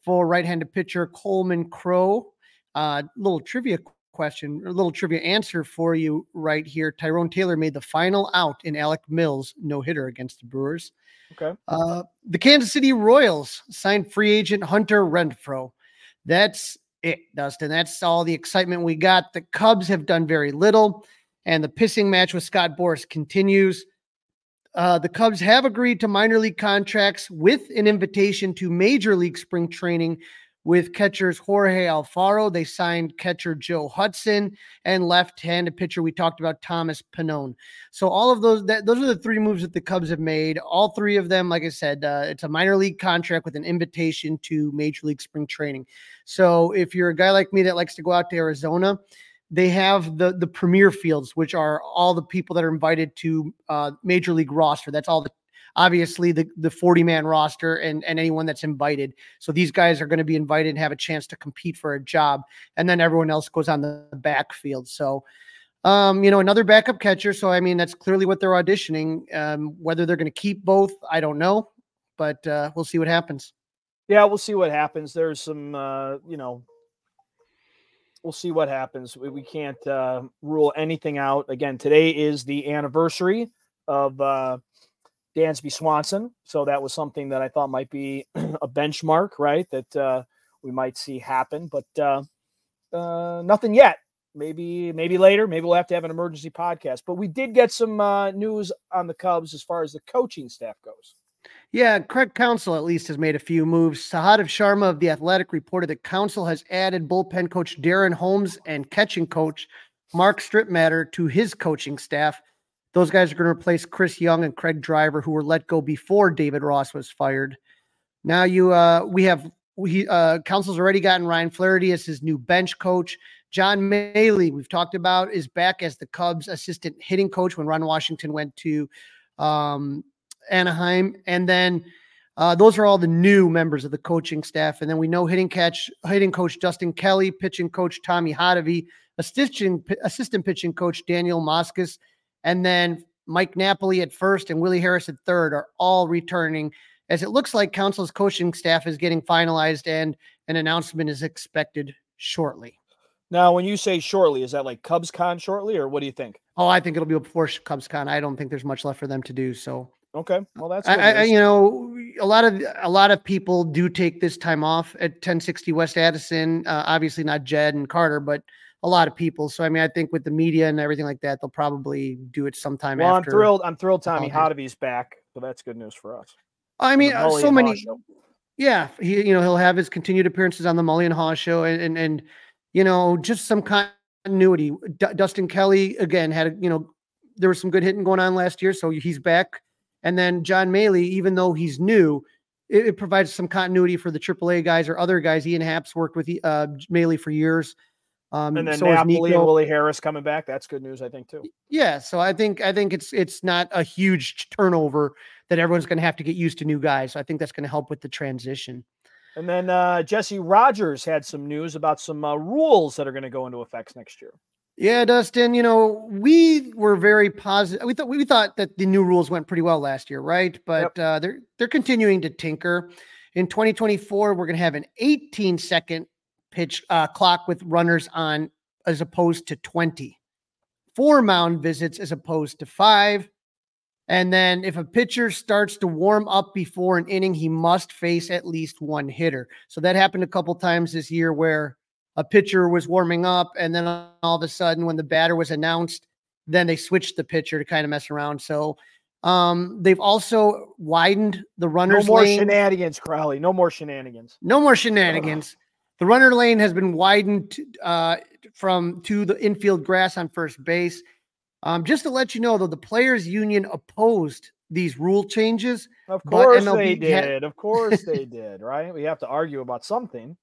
for right handed pitcher Coleman Crow. Uh, little trivia question, a little trivia answer for you right here. Tyrone Taylor made the final out in Alec Mills' no hitter against the Brewers. Okay. Uh, the Kansas City Royals signed free agent Hunter Renfroe. That's it, Dustin. That's all the excitement we got. The Cubs have done very little, and the pissing match with Scott Boras continues. Uh, the Cubs have agreed to minor league contracts with an invitation to major league spring training with catchers Jorge Alfaro. They signed catcher Joe Hudson and left-handed pitcher we talked about Thomas Pannone. So all of those that, those are the three moves that the Cubs have made. All three of them, like I said, uh, it's a minor league contract with an invitation to Major League Spring Training. So if you're a guy like me that likes to go out to Arizona, they have the the premier fields, which are all the people that are invited to uh, Major League roster. That's all the obviously the the 40 man roster and and anyone that's invited. So these guys are going to be invited and have a chance to compete for a job, and then everyone else goes on the backfield. So. Um, you know, another backup catcher. So, I mean, that's clearly what they're auditioning. Um, whether they're going to keep both, I don't know, but uh, we'll see what happens. Yeah, we'll see what happens. There's some, uh, you know, we'll see what happens. We, we can't uh, rule anything out. Again, today is the anniversary of uh, Dansby Swanson, so that was something that I thought might be a benchmark, right? That uh, we might see happen, but uh, uh, nothing yet. Maybe, maybe later. Maybe we'll have to have an emergency podcast. But we did get some uh, news on the Cubs as far as the coaching staff goes. Yeah, Craig Counsell at least has made a few moves. Sahadev Sharma of The Athletic reported that Counsell has added bullpen coach Darren Holmes and catching coach Mark Strittmatter to his coaching staff. Those guys are going to replace Chris Young and Craig Driver, who were let go before David Ross was fired. Now you, uh, we have we uh, Counsell's already gotten Ryan Flaherty as his new bench coach. John Mallee, we've talked about, is back as the Cubs assistant hitting coach when Ron Washington went to um, Anaheim, and then uh, those are all the new members of the coaching staff. And then we know hitting catch hitting coach Dustin Kelly, pitching coach Tommy Hotovy, assistant assistant pitching coach Daniel Moskos, and then Mike Napoli at first and Willie Harris at third are all returning. As it looks like Counsell's coaching staff is getting finalized and an announcement is expected shortly. Now, when you say shortly, is that like Cubs Con shortly, or what do you think? Oh, I think it'll be before Cubs Con. I don't think there's much left for them to do. So Okay, well that's I, I, you know a lot of a lot of people do take this time off at 1060 West Addison. Uh, obviously not Jed and Carter, but a lot of people. So I mean, I think with the media and everything like that, they'll probably do it sometime. Well, after I'm thrilled. I'm thrilled. Tommy Hotovy's back, so that's good news for us. I mean, uh, so many. Yeah, he you know he'll have his continued appearances on the Mully and Haugh show, and and, and you know just some continuity. D- Dustin Kelly again had a, you know there was some good hitting going on last year, so he's back. And then John Mallee, even though he's new, it, it, provides some continuity for the AAA guys or other guys. Ian Happ's worked with uh, Mallee for years. Um, and then so Napoli and Willie Harris coming back. That's good news, I think, too. Yeah, so I think I think it's it's not a huge turnover that everyone's going to have to get used to new guys. So I think that's going to help with the transition. And then uh, Jesse Rogers had some news about some uh, rules that are going to go into effects next year. Yeah, Dustin, you know, we were very positive. We thought we thought that the new rules went pretty well last year, right? But yep. uh, they're they're continuing to tinker. In 2024, we're going to have an 18 second pitch uh, clock with runners on as opposed to 20. Four mound visits as opposed to five. And then if a pitcher starts to warm up before an inning, he must face at least one hitter. So that happened a couple times this year where a pitcher was warming up, and then all of a sudden, when the batter was announced, then they switched the pitcher to kind of mess around. So um, they've also widened the runners. No more lane. shenanigans, Crawly. No more shenanigans. No more shenanigans. The runner lane has been widened uh, from to the infield grass on first base. Um, just to let you know, though, the players' union opposed these rule changes. Of course they did. Had... of course they did. Right? We have to argue about something.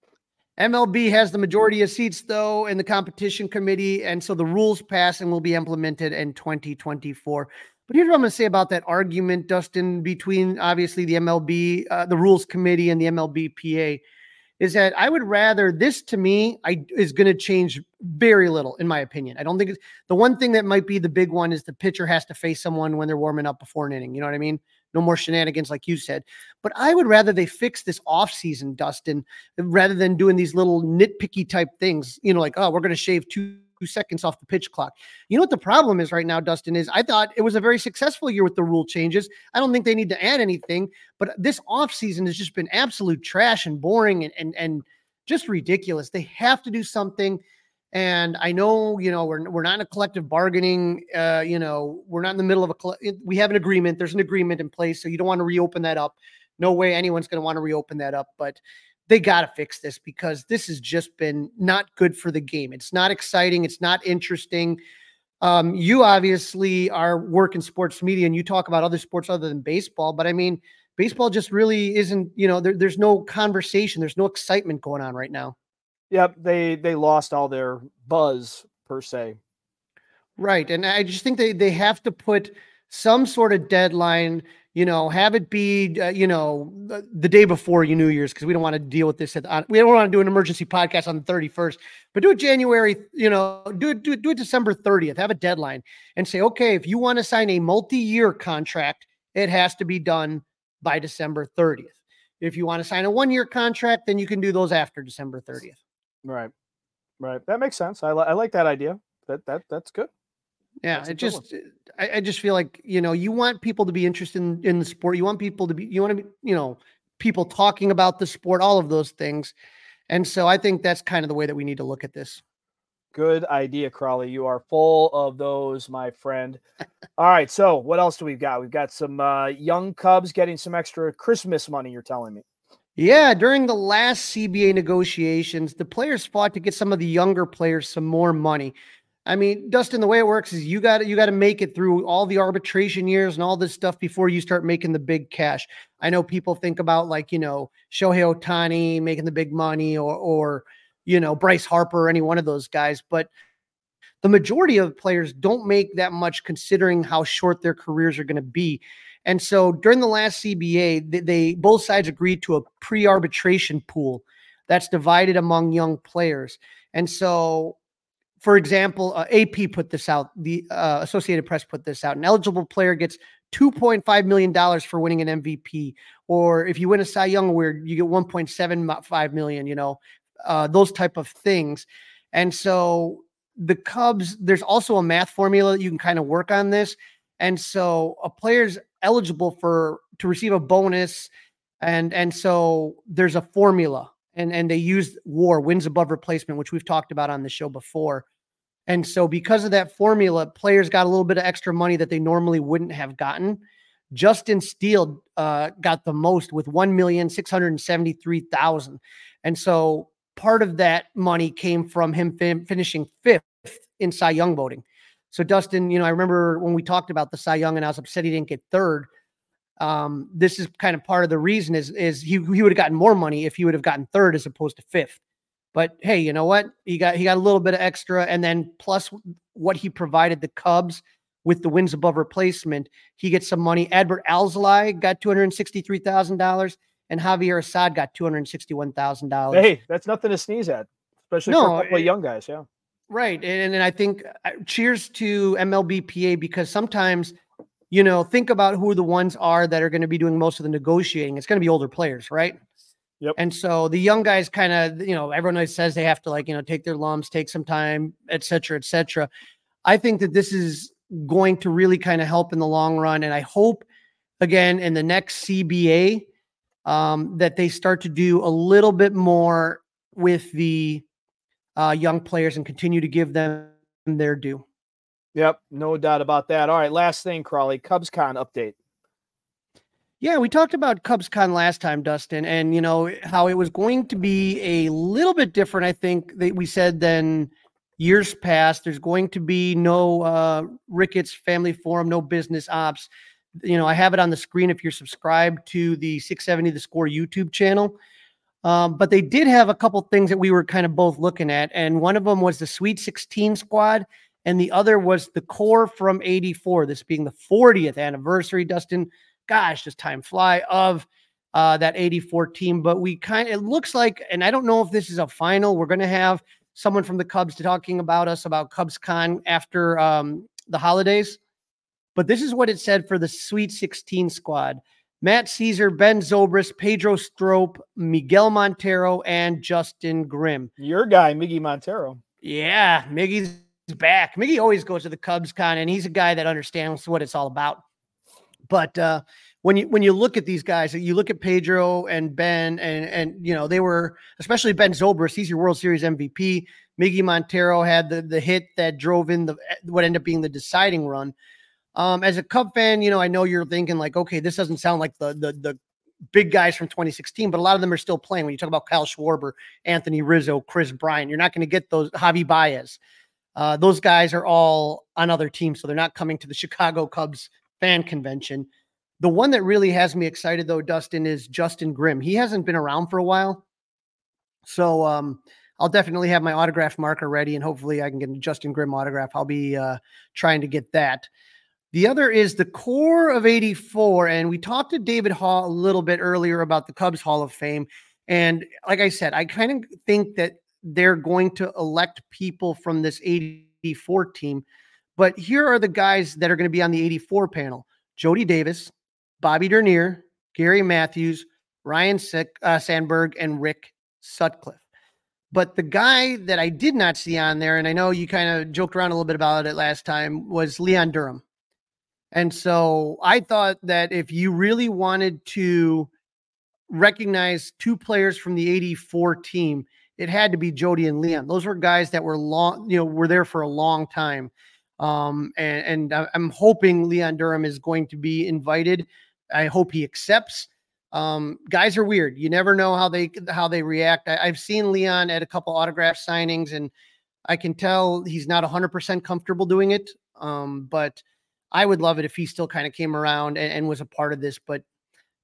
MLB has the majority of seats, though, in the competition committee. And so the rules pass and will be implemented in 2024. But here's what I'm going to say about that argument, Dustin, between obviously the MLB, uh, the rules committee, and the MLBPA is that I would rather this to me I is going to change very little in my opinion. I don't think it's the one thing that might be the big one is the pitcher has to face someone when they're warming up before an inning. You know what I mean? no more shenanigans like you said. But I would rather they fix this off season, Dustin, rather than doing these little nitpicky type things. You know, like oh, we're going to shave two seconds off the pitch clock. You know what the problem is right now, Dustin, is I thought it was a very successful year with the rule changes. I don't think they need to add anything, but this offseason has just been absolute trash and boring and and and just ridiculous. They have to do something. And I know, you know, we're, we're not in a collective bargaining, uh, you know, we're not in the middle of a, we have an agreement. There's an agreement in place. So you don't want to reopen that up. No way anyone's going to want to reopen that up. But they got to fix this because this has just been not good for the game. It's not exciting. It's not interesting. Um, you obviously are working sports media and you talk about other sports other than baseball, but I mean, baseball just really isn't, you know, there, there's no conversation, there's no excitement going on right now. Yep, they they lost all their buzz per se. Right, and I just think they they have to put some sort of deadline you know, have it be, uh, you know, the, the, day before you New Year's because we don't want to deal with this. At, on, we don't want to do an emergency podcast on the 31st, but do it January, you know, do it, do it, do it December 30th. Have a deadline and say, okay, if you want to sign a multi-year contract, it has to be done by December 30th. If you want to sign a one-year contract, then you can do those after December 30th. Right, right. That makes sense. I, li- I like that idea. That that that's good. Yeah, it just I, I, just feel like you know you want people to be interested in, in the sport. You want people to be you want to be you know people talking about the sport, all of those things. And so I think that's kind of the way that we need to look at this. Good idea, Crawly. You are full of those, my friend. all right, so what else do we've got? We've got some uh, young Cubs getting some extra Christmas money. You're telling me. Yeah, during the last CBA negotiations, the players fought to get some of the younger players some more money. I mean, Dustin, the way it works is you got you got to make it through all the arbitration years and all this stuff before you start making the big cash. I know people think about like you know Shohei Ohtani making the big money or or you know Bryce Harper or any one of those guys, but the majority of players don't make that much considering how short their careers are going to be. And so during the last CBA, they, they both sides agreed to a pre-arbitration pool that's divided among young players. And so for example, uh, AP put this out, the uh, Associated Press put this out. An eligible player gets $2.5 million for winning an MVP. Or if you win a Cy Young Award, you get 1.75 million, you know, uh, those type of things. And so the Cubs, there's also a math formula you can kind of work on this. And so a player's eligible for to receive a bonus. And and so there's a formula and and they used war wins above replacement which we've talked about on the show before. And so because of that formula players got a little bit of extra money that they normally wouldn't have gotten. Justin steele uh, got the most with 1,673,000 and so part of that money came from him fin- finishing fifth in cy young voting. So dustin you know i remember when we talked about the cy young and i was upset he didn't get third um, this is kind of part of the reason is is he he would have gotten more money if he would have gotten third as opposed to fifth. But hey, you know what? He got he got a little bit of extra, and then plus what he provided the Cubs with the wins above replacement, he gets some money. Adbert Alzolay got two hundred sixty three thousand dollars, and Javier Assad got two hundred sixty one thousand dollars. Hey, that's nothing to sneeze at, especially no, for a couple it, of young guys. Yeah, right. And and I think uh, cheers to MLBPA because sometimes you know, think about who the ones are that are going to be doing most of the negotiating. It's going to be older players, right? Yep. And so the young guys kind of, you know, everyone always says they have to like, you know, take their lumps, take some time, et cetera, et cetera. I think that this is going to really kind of help in the long run. And I hope again in the next CBA um, that they start to do a little bit more with the uh, young players and continue to give them their due. Yep, no doubt about that. All right, last thing, Crawly, CubsCon update. Yeah, we talked about CubsCon last time, Dustin, and you know how it was going to be a little bit different. I think that we said than years past. There's going to be no uh, Ricketts Family Forum, no business ops. You know, I have it on the screen if you're subscribed to the 670 The Score YouTube channel. Um, but they did have a couple things that we were kind of both looking at, and one of them was the Sweet 16 squad and the other was the core from 84, this being the 40th anniversary, Dustin. Gosh, does time fly of uh, that 84 team. But we kind of, it looks like, and I don't know if this is a final, we're going to have someone from the Cubs talking about us about Cubs Con after um, the holidays. But this is what it said for the Sweet 16 squad. Matt Szczur, Ben Zobrist, Pedro Strop, Miguel Montero, and Justin Grimm. Your guy, Miggy Montero. Yeah, Miggy's back. Miggy always goes to the Cubs con, and he's a guy that understands what it's all about. But uh, when you when you look at these guys, you look at Pedro and Ben, and and you know they were especially Ben Zobrist. He's your World Series MVP. Miggy Montero had the the hit that drove in the what ended up being the deciding run. Um, as a Cub fan, you know I know you're thinking like, okay, this doesn't sound like the the the big guys from 2016, but a lot of them are still playing. When you talk about Kyle Schwarber, Anthony Rizzo, Kris Bryant, you're not going to get those Javi Baez. Uh, those guys are all on other teams, so they're not coming to the Chicago Cubs fan convention. The one that really has me excited, though, Dustin, is Justin Grimm. He hasn't been around for a while. So um, I'll definitely have my autograph marker ready, and hopefully I can get a Justin Grimm autograph. I'll be uh, trying to get that. The other is the core of 84. And we talked to David Haugh a little bit earlier about the Cubs Hall of Fame. And like I said, I kind of think that they're going to elect people from this 84 team. But here are the guys that are going to be on the 84 panel Jody Davis, Bobby Dernier, Gary Matthews, Ryne Sick, uh, Sandberg, and Rick Sutcliffe. But the guy that I did not see on there, and I know you kind of joked around a little bit about it last time, was Leon Durham. And so I thought that if you really wanted to recognize two players from the 84 team, it had to be Jody and Leon. Those were guys that were long, you know, were there for a long time. Um, and, and I'm hoping Leon Durham is going to be invited. I hope he accepts. Um, guys are weird. You never know how they how they react. I, have seen Leon at a couple autograph signings, and I can tell he's not 100% comfortable doing it. Um, but I would love it if he still kind of came around and, and was a part of this, but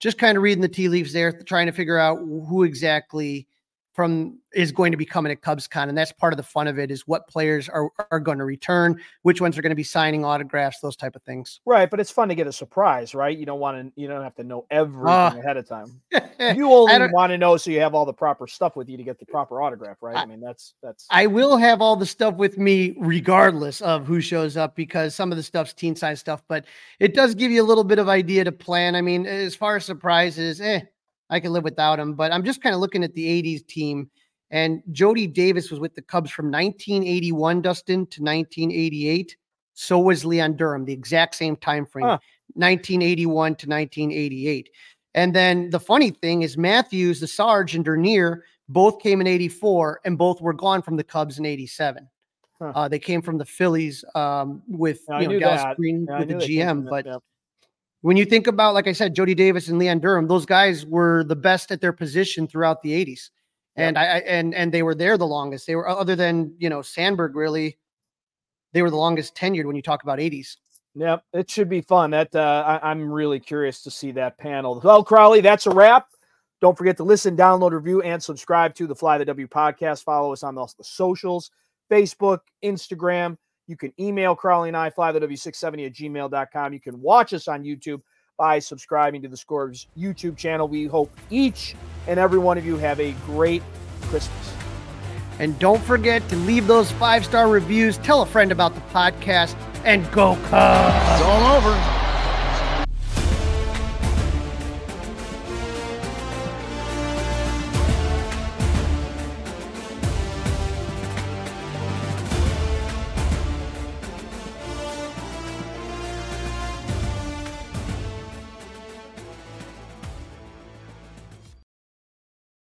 just kind of reading the tea leaves there, trying to figure out who exactly from is going to be coming at CubsCon, and that's part of the fun of it is what players are are going to return, which ones are going to be signing autographs, those type of things. Right, but it's fun to get a surprise, right? You don't want to, you don't have to know everything uh, ahead of time. you only want to know so you have all the proper stuff with you to get the proper autograph, right? I, I mean, that's that's. I will have all the stuff with me regardless of who shows up because some of the stuff's teen size stuff, but it does give you a little bit of idea to plan. I mean, as far as surprises, eh I can live without him. But I'm just kind of looking at the 80s team. And Jody Davis was with the Cubs from 1981, Dustin, to 1988. So was Leon Durham, the exact same time frame, huh. 1981 to 1988. And then the funny thing is Matthews, the Sarge, and Dernier both came in 84 and both were gone from the Cubs in 87. Huh. Uh, they came from the Phillies um, with yeah, you know Dallas Green yeah, with the GM, but when you think about, like I said, Jody Davis and Leon Durham, those guys were the best at their position throughout the 80s. And I and and they were there the longest. They were other than you know Sandberg really, they were the longest tenured when you talk about 80s. Yep, it should be fun. That uh, I, I'm really curious to see that panel. Well, Crawly, that's a wrap. Don't forget to listen, download, review, and subscribe to the Fly the W podcast. Follow us on the, the socials Facebook, Instagram, you can email Crawly and I, fly the W670 at gmail.com. You can watch us on YouTube by subscribing to the Scores YouTube channel. We hope each and every one of you have a great Christmas. And don't forget to leave those five star reviews, tell a friend about the podcast, and go Cubs! It's all over.